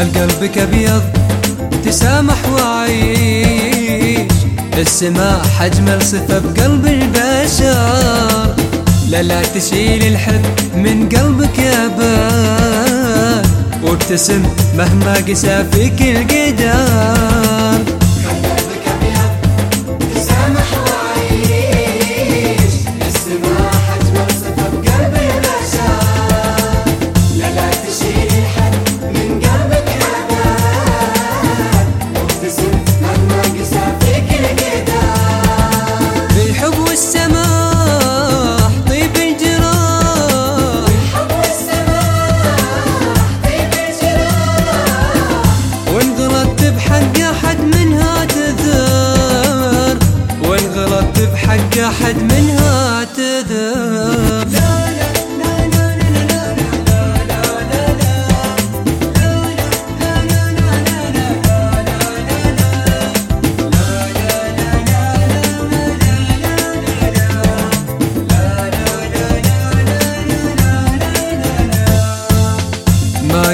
خل قلبك ابيض تسامح وعيش. السماح اجمل صفة بقلب البشر. لا لا تشيل الحب من قلبك يا بار وابتسم مهما قسى فيك القدر.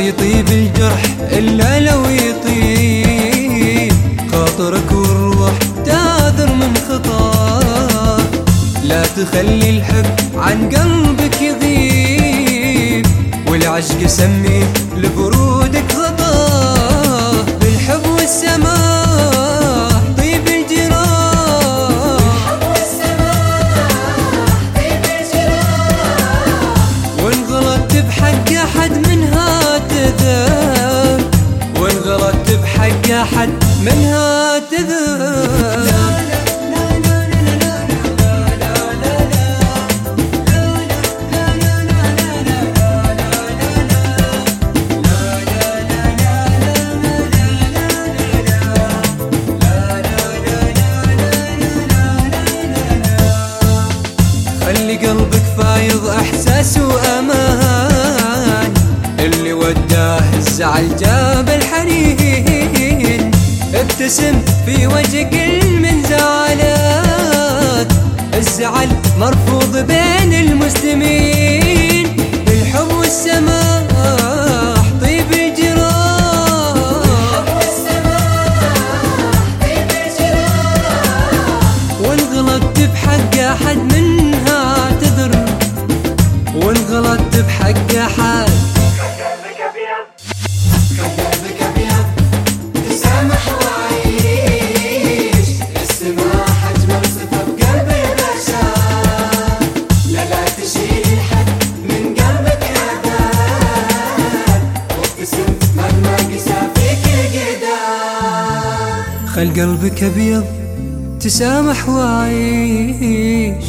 يطيب الجرح إلا لو يطيب. خاطرك والروح تعذر من خطا. لا تخلي الحب عن قلبك يغيب. والعشق سميه منها تذر ابتسم في وجه كل من زعلك الزعل مرفوض بين المسلمين. بالحب والسماح طيب الجراح. وان غلطت بحق أحد منها تذر وان غلطت بحق أحد خل قلبك أبيض تسامح وعيش.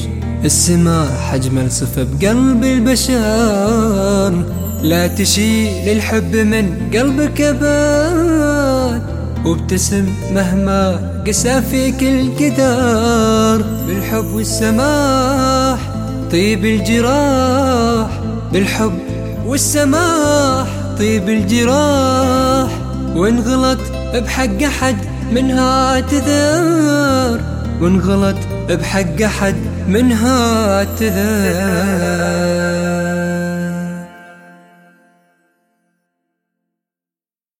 السماح اجمل صفة بقلب البشر. لا تشيل الحب من قلبك أبد. وابتسم مهما قسى فيك القدر. بالحب والسماح طيب الجراح. بالحب والسماح طيب الجراح. وان غلط بحق أحد منها تذر وان غلط بحق أحد منها تذر.